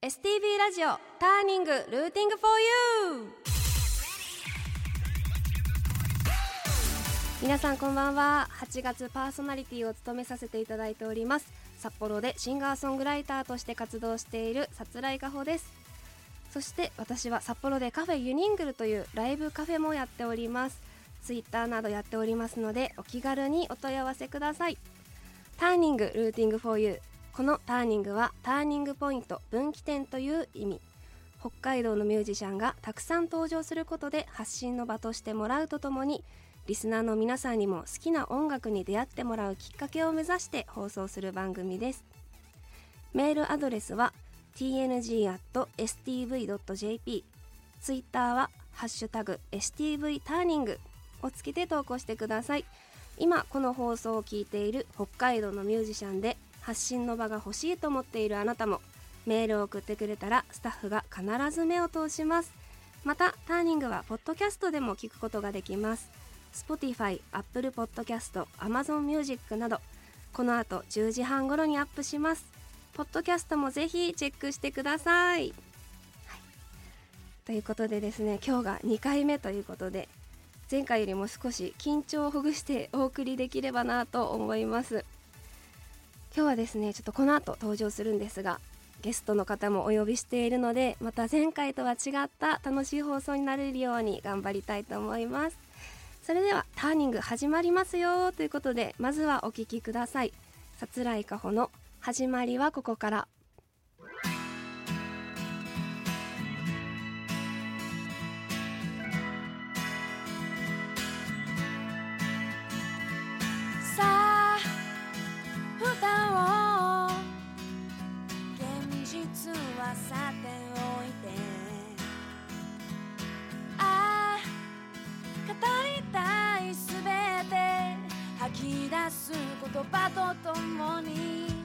STV ラジオターニングルーティングフォーユー皆さんこんばんは。8月パーソナリティを務めさせていただいております。札幌でシンガーソングライターとして活動しているさつらいかほです。そして私は札幌でカフェユニングルというライブカフェもやっております。ツイッターなどやっておりますのでお気軽にお問い合わせください。ターニングルーティングフォーユーこのターニングはターニングポイント分岐点という意味。北海道のミュージシャンがたくさん登場することで発信の場としてもらうとともにリスナーの皆さんにも好きな音楽に出会ってもらうきっかけを目指して放送する番組です。メールアドレスは tng.stv.jp ツイッターはハッシュタグ STV ターニングをつけて投稿してください。今この放送を聞いている北海道のミュージシャンで発信の場が欲しいと思っているあなたもメールを送ってくれたらスタッフが必ず目を通します。またターニングはポッドキャストでも聞くことができます。Spotify、Apple Podcast、Amazon Music などこの後10時半頃にアップします。ポッドキャストもぜひチェックしてください、はい、ということでですね今日が2回目ということで前回よりも少し緊張をほぐしてお送りできればなと思います。今日はですねちょっとこの後登場するんですがゲストの方もお呼びしているのでまた前回とは違った楽しい放送になれるように頑張りたいと思います。それではターニング始まりますよということでまずはお聴きください。さつらいかほの始まりはここから。さておいて。ああ語りたいすべて。吐き出す言葉とともに。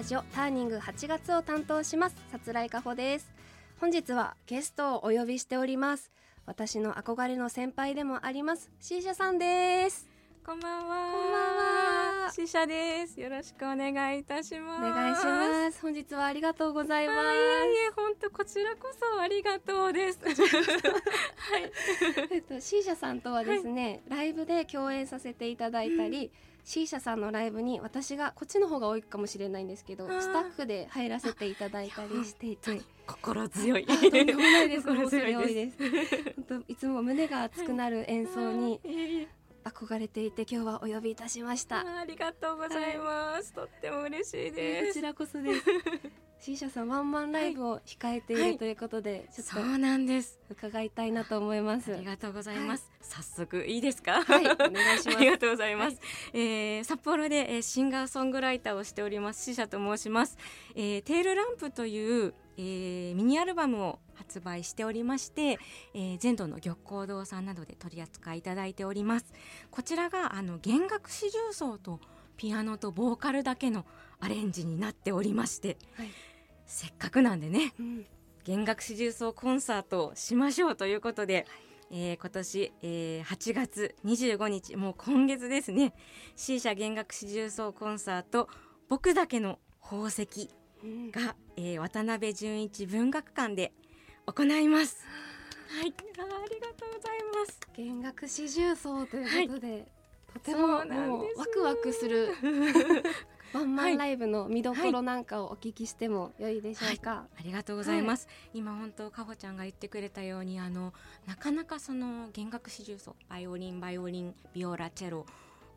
ラジオターニング8月を担当しますさつらいかほです本日はゲストをお呼びしております私の憧れの先輩でもあります C 社さんですこんばんは。こんばんはシシャです。よろしくお願いいたしおます。願いします本日はありがとうございます本当こちらこそありがとうです。はい。えっと C 社さんとはですね、ライブで共演させていただいたり、C 社さんのライブに私がこっちの方が多いかもしれないんですけどスタッフで入らせていただいたりしていて 心強い。とんでもないです。い強いでです。いつも胸が熱くなる演奏に 憧れていて今日はお呼びいたしました。あありがとうございます。とっても嬉しいでこす。ちらこそです。シーシャさんワンマンライブを控えている、はい。ということでちょっそうなんです。と伺いたいなと思います。ありがとうございます、早速いいですか？はいお願いします。ありがとうございます、えー札幌で、えーシンガーソングライターをしておりますシシャと申します、えーテールランプという、えーミニアルバムを発売しておりまして、えー全土の玉光堂さんなどで取り扱いいただいております。こちらがあの弦楽四重奏とピアノとボーカルだけのアレンジになっておりましてはいせっかくなんでねうん。弦楽四重奏コンサートをしましょうということで、えー今年、えー8月25日もう今月ですね。C 社弦楽四重奏コンサート「僕だけの宝石うん」が、えー渡辺淳一文学館で行います。はい、ありがとうございます。弦楽四重奏ということで、とてそももうワクワクする ワンマンライブの見どころなんかをお聞きしても良いでしょうか、ありがとうございます。今本当かほちゃんが言ってくれたようにあのなかなかその弦楽四重奏バイオリンバイオリンビオラチェロ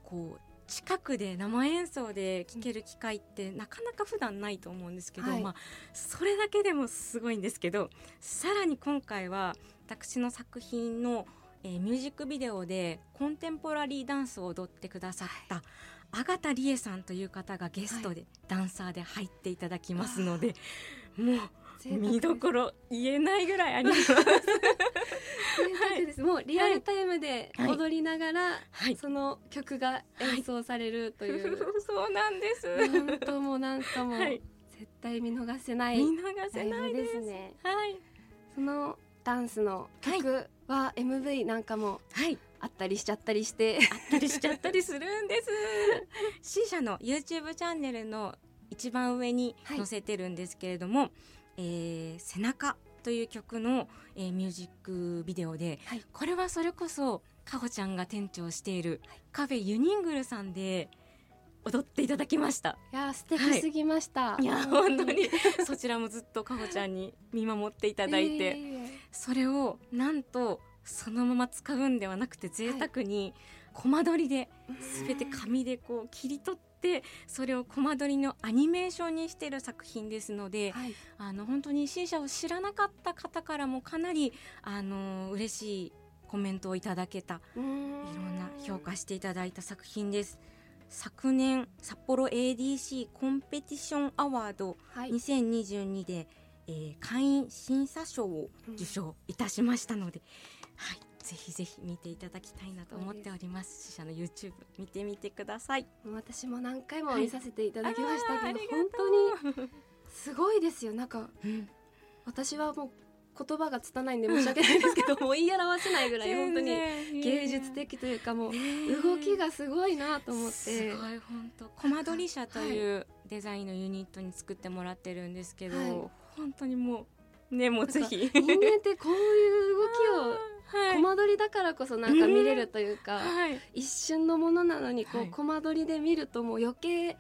こう近くで生演奏で聴ける機会ってなかなか普段ないと思うんですけど、はい。まあそれだけでもすごいんですけどさらに今回は私の作品の、えーミュージックビデオでコンテンポラリーダンスを踊ってくださった、阿賀理恵さんという方がゲストでダンサーで入っていただきますので、もう見どころ言えないぐらいあります。贅沢です、もうリアルタイムではい踊りながら、はい。その曲が演奏されるという、そうなんです。なんともなんとも、はい。絶対見逃せない見逃せないで。す。ね。はい。そのダンスの曲は MV なんかもはい。あったりしちゃったりして、あったりしちゃったりするんです。C 社の YouTube チャンネルの一番上に載せてるんですけれども、えー背中という曲の、えーミュージックビデオで、はい。これはそれこそかほちゃんが店長をしているカフェユニングルさんで踊っていただきました。いやー素敵すぎました、い。や本当に。そちらもずっとかほちゃんに見守っていただいて、え。それをなんとそのまま使うんではなくて贅沢にコマ撮りでー全て紙でこう切り取ってそれをコマ撮りのアニメーションにしている作品ですのではい。あの本当に C 社を知らなかった方からもかなりあの嬉しいコメントをいただけたいろんな評価していただいた作品です。昨年札幌 ADC コンペティションアワードはい。2022で、えー会員審査賞を受賞いたしましたので、はい、ぜひぜひ見ていただきたいなと思っております。死者の YouTube 見てみてください。私も何回も見させていただきましたけど、あーありが本当にすごいですよ。なんかうん、私はもう言葉が拙いんで申し訳ないですけどもう言い表せないぐらい本当にに芸術的というかもうね動きがすごいなと思って。すごい本当。コマ撮り社というデザインのユニットに作ってもらってるんですけど、はい。本当にもうねもうぜひ。人間ってこういう動きを はい。コマ撮りだからこそなんか見れるというか、はい。一瞬のものなのにこう、はい。コマ撮りで見るともう余計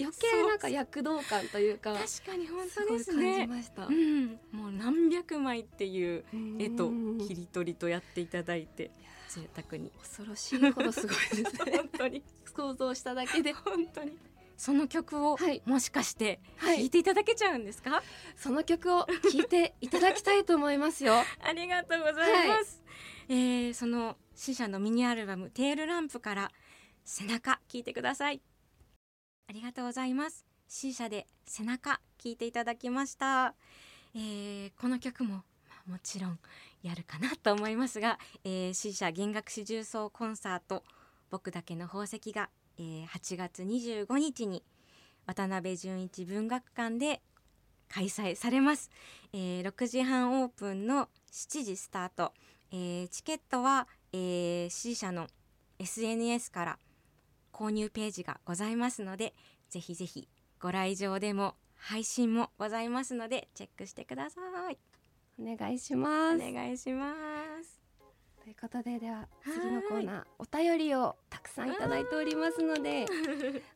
余計なんか躍動感というか確かに本当です感じね。ました。うん、もう何百枚っていう絵とうん。切り取りとやっていただいて贅沢に。恐ろしいほどすごいですね。本当に。想像しただけで。本当に。その曲をはい。もしかしてはい。ていただけちゃうんですか、その曲を聴いていただきたいと思いますよ。ありがとうございます、えーその死者のミニアルバムテールランプから背中聞いてください。ありがとうございます。C 社で背中聞いていただきました、えーこの曲もまあもちろんやるかなと思いますが、えー、C 社弦楽四重奏コンサート僕だけの宝石が、えー8月25日に渡辺淳一文学館で開催されます、えー6時半オープンの7時スタート、えーチケットは、えー C 社の SNS から購入ページがございますのでぜひぜひご来場でも配信もございますのでチェックしてください。お願いします。お願いします。ということででは次のコーナーお便りをたくさんいただいておりますので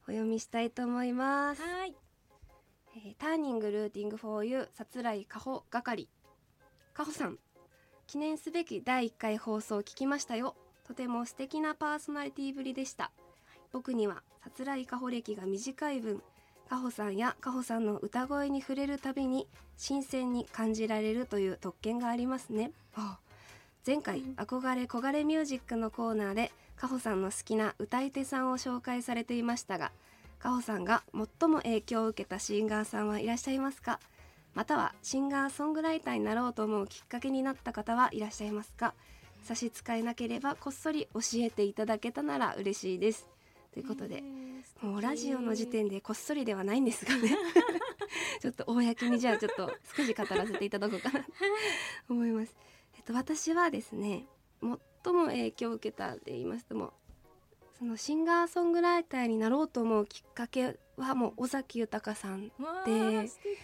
お読みしたいと思います、はい。えーターニングルーティングフォーユーさつらいかほ係。かほさん記念すべき第1回放送を聞きましたよ。とても素敵なパーソナリティぶりでした。僕にはさつらいかほ歴が短い分カホさんやカホさんの歌声に触れるたびに新鮮に感じられるという特権がありますね。前回うん。憧れ焦がれミュージックのコーナーでカホさんの好きな歌い手さんを紹介されていましたがカホさんが最も影響を受けたシンガーさんはいらっしゃいますか？またはシンガーソングライターになろうと思うきっかけになった方はいらっしゃいますか？差し支えなければこっそり教えていただけたなら嬉しいです。ということでもうラジオの時点でこっそりではないんですがね。ちょっと公にじゃあちょっと少し語らせていただこうかなと思います。えっと私はですね最も影響を受けたで言いますともそのシンガーソングライターになろうと思うきっかけはもう尾崎豊さんわでー素敵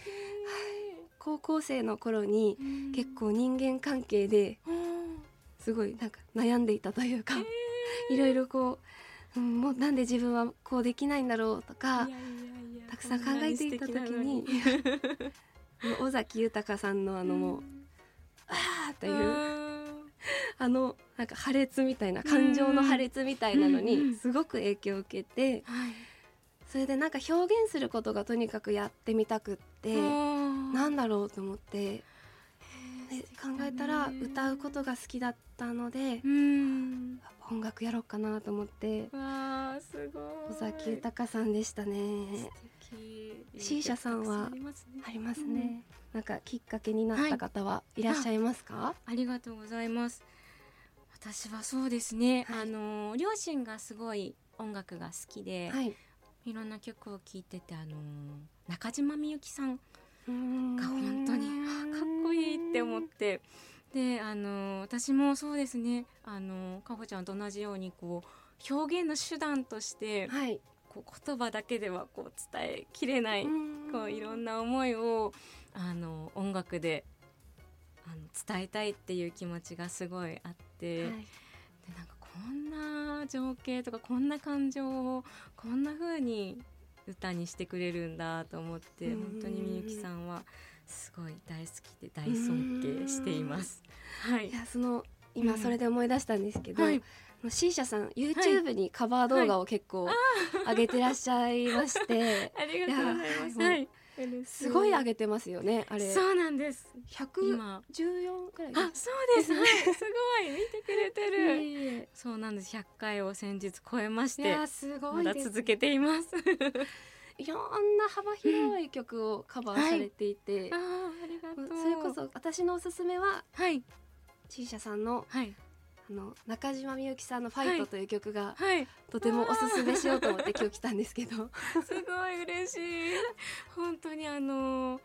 高校生の頃にうん。結構人間関係でうんすごいなんか悩んでいたというか、いろいろこう、うん、もうなんで自分はこうできないんだろうとかたくさん考えていた時に尾崎豊さんのあのもう、ん。あーといううん。あのなんか破裂みたいな感情の破裂みたいなのうんうんにすごく影響を受けてはいそれでなんか表現することがとにかくやってみたくってななんだろうと思ってで考えたら歌うことが好きだったのでうん。音楽やろうかなと思ってわあすごい。尾崎豊さんでしたね。C 社さんはありますね。ありますね。なんかきっかけになった方はいらっしゃいますか？ありがとうございます。私はそうですね、はい。あの両親がすごい音楽が好きで、はいい、ろんな曲を聴いててあの中島みゆきさんが本当にあかっこいいって思って。であの私もそうですね。あのかほちゃんと同じようにこう表現の手段としてはい。こう言葉だけではこう伝えきれない、こういろんな思いをあの音楽であの伝えたいっていう気持ちがすごいあって、はい。でなんかこんな情景とかこんな感情をこんな風に歌にしてくれるんだと思ってうん本当にみゆきさんはすごい大好きで大尊敬しています。はい。いやその今うんそれで思い出したんですけど、はい。もう C 社さん YouTube にカバー動画を結構上げてらっしゃいまして、ありがとうございます。すごい上げてますよねあれそうなんです。114今くらいあ、そうです。はい、すごい見てくれている。そうなんです。100回を先日超えましいて、やすごまだいです続けています。いろんな幅広い曲をカバーされていて、あー、ありがとう。それこそ私のおすすめははい、C 社さんのはい、あの中島みゆきさんの「ファイト」という曲がはい。とてもおすすめしようと思って今日来たんですけど。すごい嬉しい。本当にあの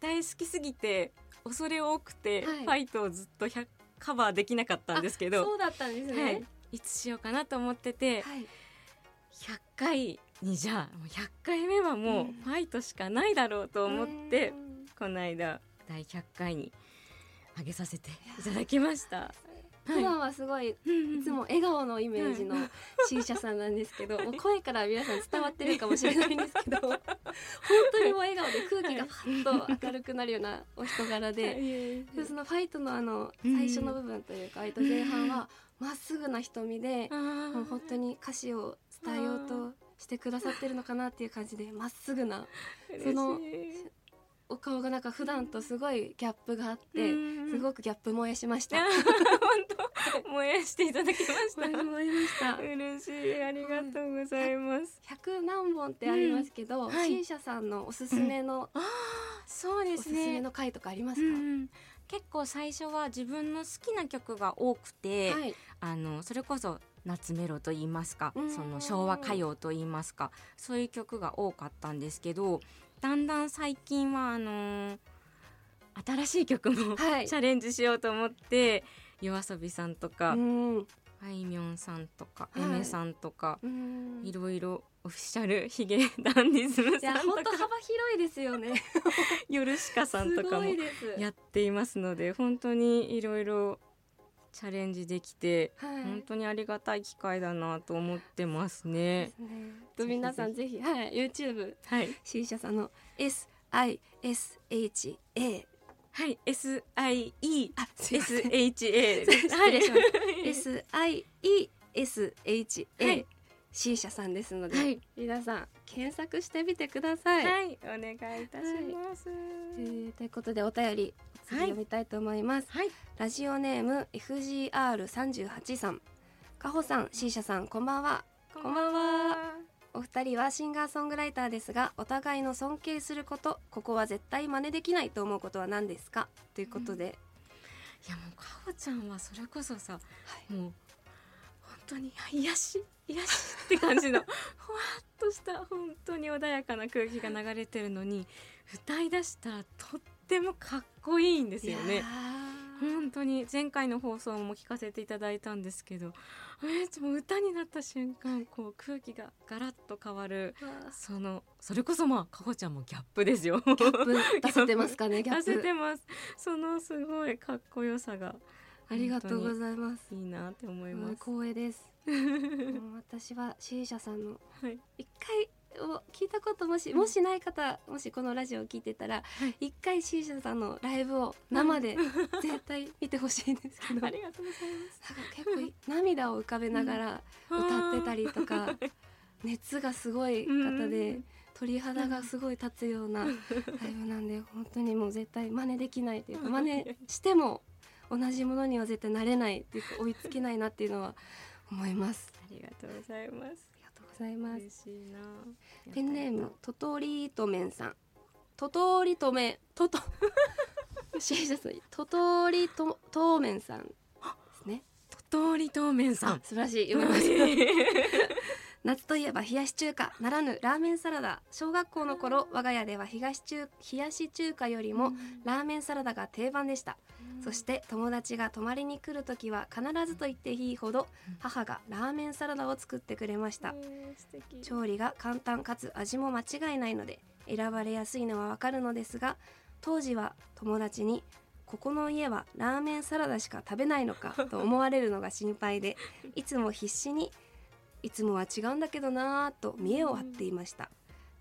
大好きすぎて恐れ多くて、はい。ファイトをずっと100カバーできなかったんですけど、そうだったんですね、はい、いつしようかなと思ってて、はい。100回にじゃあもう100回目はもううん。ファイトしかないだろうと思って、うん。この間第100回に上げさせていただきました。普段はすごいいつも笑顔のイメージの C 社さんなんですけど、声から皆さん伝わってるかもしれないんですけど本当にもう笑顔で空気がパッと明るくなるようなお人柄で。でそのファイトのあのうん。最初の部分というか、割と前半はまっすぐな瞳で、ももう本当に歌詞を伝えようとしてくださってるのかなっていう感じでまっすぐなそのお顔がなんか普段とすごいギャップがあって、すごくギャップ萌えしました。本当。燃やしていただきました。萌えました。嬉しい。ありがとうございます。100何本ってありますけど、うん。はい。C 社さんのおすすめの、ああそうでおすすめすね。の回とかありますか、結構最初は自分の好きな曲が多くて、はい、あのそれこそ夏メロと言いますかうん。その昭和歌謡と言いますかそういう曲が多かったんですけどだんだん最近はあのー新しい曲も、はいチャレンジしようと思って夜遊びさんとか、うんあいみょんさんとか、はいエメさんとか、うんいろいろオフィシャルヒゲダンディズムいやさんとか本当幅広いですよね。ヨルシカさんとかすも。やっていますので本当にいろいろチャレンジできて、はい。本当にありがたい機会だなと思ってますね。で。すね。と皆さんぜひはい YouTube はい、C 社さんの S I S H A はい、S I E S ん。H A 失礼しましはい。S I E S H は A い C 社さんですので、はい。皆さん検索してみてください、はい、お願いいたします。えーということでお便り次読みたいと思います、はい、ラジオネーム FGR38 さん。かほさん C 社さんこんばんは。こんばんは。お二人はシンガーソングライターですがお互いの尊敬することここは絶対真似できないと思うことは何ですか？ということで、いやもうかほちゃんはそれこそさ、はい。もう本当に癒し癒しって感じの ほわっとした本当に穏やかな空気が流れてるのに歌い出したらとってもかっこいいんですよね。本当に前回の放送も聞かせていただいたんですけどえー、もう歌になった瞬間こう空気がガラッと変わるわそのそれこそまあかほちゃんもギャップですよ。ーギャップ出せてますかねギャッ 出せプてます。そのすごいかっこよさがありがとうございます。いいなって思います。光栄です。私は C 社さんのはい。一回を聞いたこともしもしない方もしこのラジオを聞いてたらはい。一回 C 社さんのライブを生で絶対見てほしいんですけど。ありがとうございます。なんか結構い涙を浮かべながら歌ってたりとか熱がすごい方で鳥肌がすごい立つようなライブなんで本当にもう絶対真似できないというか真似しても同じものには絶対なれないっていうか追いつけないなっていうのは思います。ありがとうございます。ありがとうございます。嬉しいな。ペンネームトトリートメンさん。トトリトメトト トトリトトーメンさんですね。ととりとうめんさん。あ素晴らしい 読めました。夏といえば冷やし中華ならぬラーメンサラダ。小学校の頃我が家では東中冷やし中華よりもラーメンサラダが定番でした、そして友達が泊まりに来る時は必ずと言っていいほど母がラーメンサラダを作ってくれました。調理が簡単かつ味も間違いないので選ばれやすいのはわかるのですが当時は友達に「ここの家はラーメンサラダしか食べないのか」と思われるのが心配でいつも必死に「いつもは違うんだけどなぁ」と見栄を張っていました。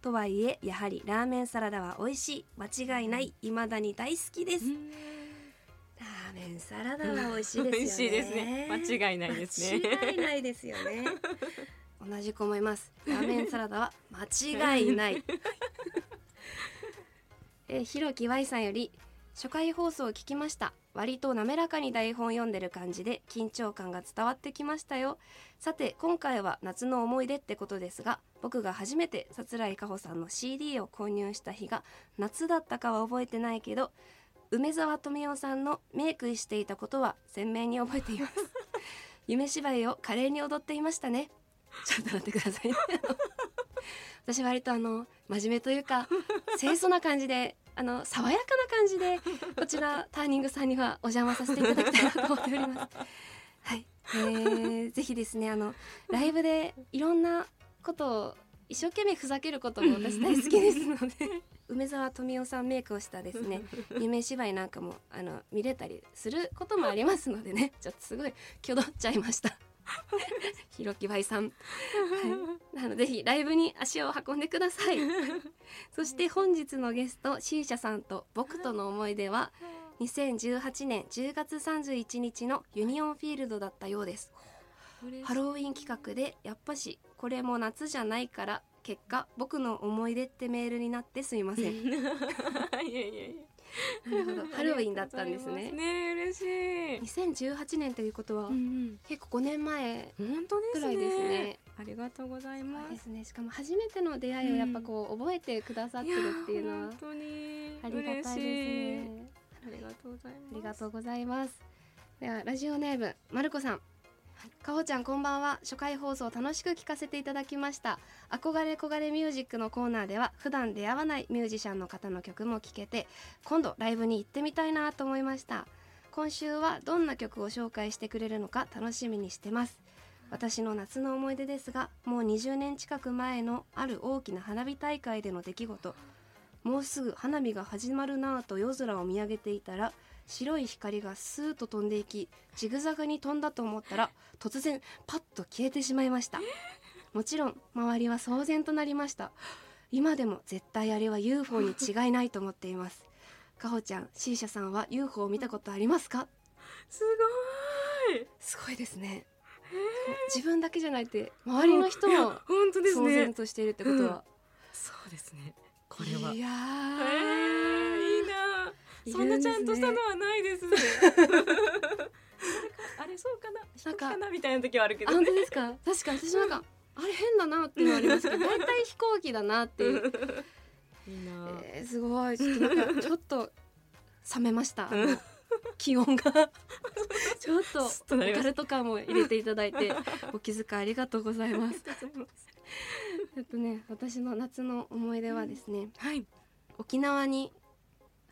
とはいえやはりラーメンサラダは美味しい。間違いない。未だに大好きです、うん。ラーメンサラダは美味しいですよね。美味しいですね。間違いないですね。間違いないですよね。同じく思います。ラーメンサラダは間違いない。えーひろき Y さんより初回放送を聞きました割と滑らかに台本読んでる感じで緊張感が伝わってきましたよ。さて今回は夏の思い出ってことですが僕が初めてさつらいかほさんの CD を購入した日が夏だったかは覚えてないけど梅沢富美男さんのメイクしていたことは鮮明に覚えています。夢芝居を華麗に踊っていましたね。ちょっと待ってくださいね。私割とあの真面目というか清楚な感じであの爽やかな感じでこちらターニングさんにはお邪魔させていただきたいなと思っております。はい、えー、ぜひですねあのライブでいろんなことを一生懸命ふざけることも私大好きですので梅沢富美男さんメイクをしたですね 夢芝居なんかもあの見れたりすることもありますのでねちょっとすごい挙動っちゃいましたひろきばいさん、はい、なのでぜひライブに足を運んでください。そして本日のゲスト C 社さんと僕との思い出は2018年10月31日のユニオンフィールドだったようです。ハロウィン企画でやっぱしこれも夏じゃないから結果僕の思い出ってメールになってすいません。いやいやいや。なるほどハロウィンだったんですねすね嬉しい。2018年ということは、ん結構5年前本当ですね。くらいですね。ありがとうございま。ですすねしかも初めての出会いをやっぱこう覚えてくださってるっていうのは本当にありがたいですねありがとうございます。ありがとうございますではラジオネームまるこさんかほちゃんこんばんは。初回放送楽しく聞かせていただきました。憧れ焦がれミュージックのコーナーでは普段出会わないミュージシャンの方の曲も聴けて今度ライブに行ってみたいなと思いました。今週はどんな曲を紹介してくれるのか楽しみにしてます。私の夏の思い出ですがもう20年近く前のある大きな花火大会での出来事。もうすぐ花火が始まるなぁと夜空を見上げていたら白い光がスーッと飛んでいきジグザグに飛んだと思ったら突然パッと消えてしまいました。もちろん周りは騒然となりました。今でも絶対あれは UFO に違いないと思っています。かほちゃん C 社さんは UFO を見たことありますか？すごい。すごいですね。自分だけじゃないって周りの人も本当です騒然ねとしているってことは、そうですね。これは。いやそんなちゃんとしたのはないです。ねあれそうかな？飛かなみたいな時はあるけあどね。本当ですか？確かに私なんかあれ変だなっていうのはありますけど大体飛行機だなっていう、いいな。えー、すごい。ちょっとなんかちょっと冷めました、うん。気温が。ちょっとスッとなりましたタルト感も入れていただいて お気遣いありがとうございます。えっとね私の夏の思い出はですね、はい。い沖縄に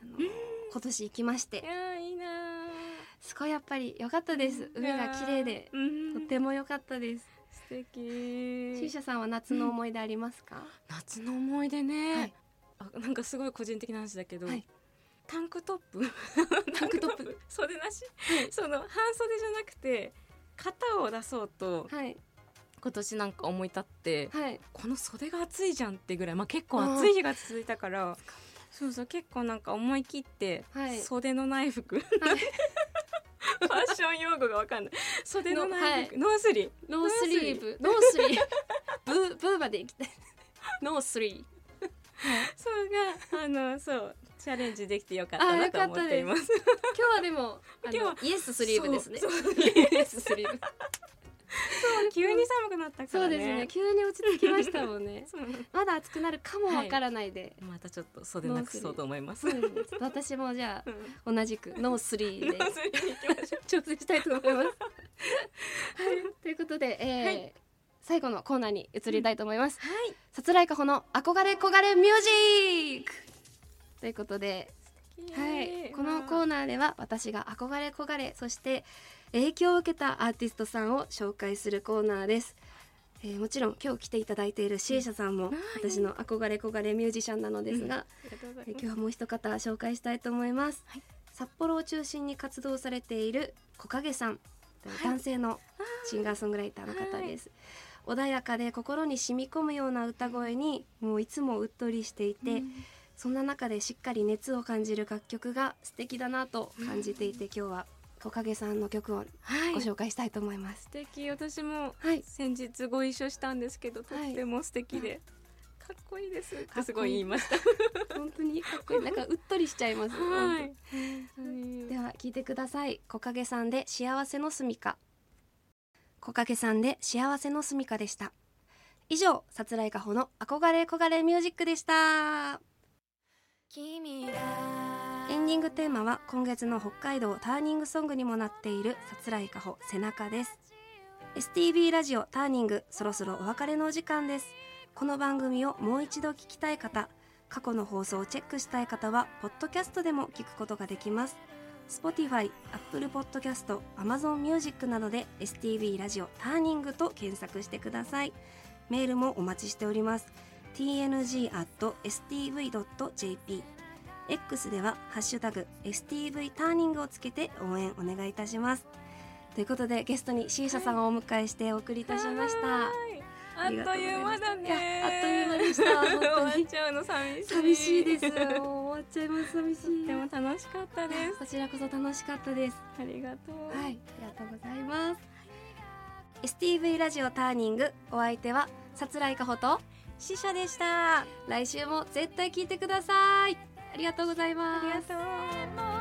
あの今年行きまして。やーいいなすごいやっぱり良かったです。海が綺麗で。うん。とても良かったです。素敵。C 社さんは夏の思い出ありますか、夏の思い出ね、はい。あなんかすごい個人的な話だけど、はい。タンクトップ。タンクトップ？袖なし、はい。その半袖じゃなくて肩を出そうとはい。今年なんか思い立って、はい。この袖が暑いじゃんってぐらい、まあ、結構暑い日が続いたからそうそう結構なんか思い切って、はい。袖のない。服、ファッション用語がわかんない。袖のない。服、ノースリー。ノースリーブ。ノースリー。ブーブーまで行きたい。ノースリそうがあのそうチャレンジできてよかったなと思っています。ー今日はでも今日はイエススリーブですね。イエススリーブ急に寒くなったからね。そうですね。急に落ち着きましたもんね。まだ暑くなるかもわからないで、またちょっと袖なくそうと思います。そうですね。ちょっと私もじゃうん。あ同じくノースリーで。挑戦したいと思います。はい、ということで、えーはい。最後のコーナーに移りたいと思います。はい。さつらいかほの憧れ焦がれミュージック。ということで、はい、このコーナーでは私が憧れ焦がれそして影響を受けたアーティストさんを紹介するコーナーです。えーもちろん今日来ていただいている C 社さんもはい。私の憧れ焦がれミュージシャンなのですが、うございます。え今日はもう一方紹介したいと思います、はい。札幌を中心に活動されている木影さんとい。う男性のシンガーソングライターの方です、穏やかで心に染み込むような歌声にもういつもうっとりしていて、そんな中でしっかり熱を感じる楽曲が素敵だなと感じていて、今日は木影さんの曲をはい。ご紹介したいと思います、素敵。私もはい先日ご一緒したんですけどとっても素敵で、かっこいいですってすごい言いました。本当にかっこいい。なんかうっとりしちゃいます、はい。では聞いてください。木影さんで幸せの住みか。木影さんで幸せの住みかでした。以上さつらいかほの憧れ焦がれミュージックでしたエンディングテーマは今月の北海道ターニングソングにもなっているさつらいかほ背中です。STB ラジオターニングそろそろお別れのお時間です。この番組をもう一度聞きたい方過去の放送をチェックしたい方はポッドキャストでも聞くことができます。Spotify、Apple Podcast、Amazon Music などで STB ラジオターニングと検索してください。メールもお待ちしております。tng.stv.jp X ではハッシュタグ STV ターニングをつけて応援お願いいたします。ということでゲストに C 社さんをお迎えしてお送りいたしました、はい。あっという間だね。あっという間でした。本当の寂しい。寂しいです。もう終わっちゃいます。寂しいでも楽しかったです。こちらこそ楽しかったです。ありがとう。はいありがとうございます。STV ラジオターニングお相手はさつらいかほと死者でした。あ来週も絶対聞いてくださいありがとうございますりがとう。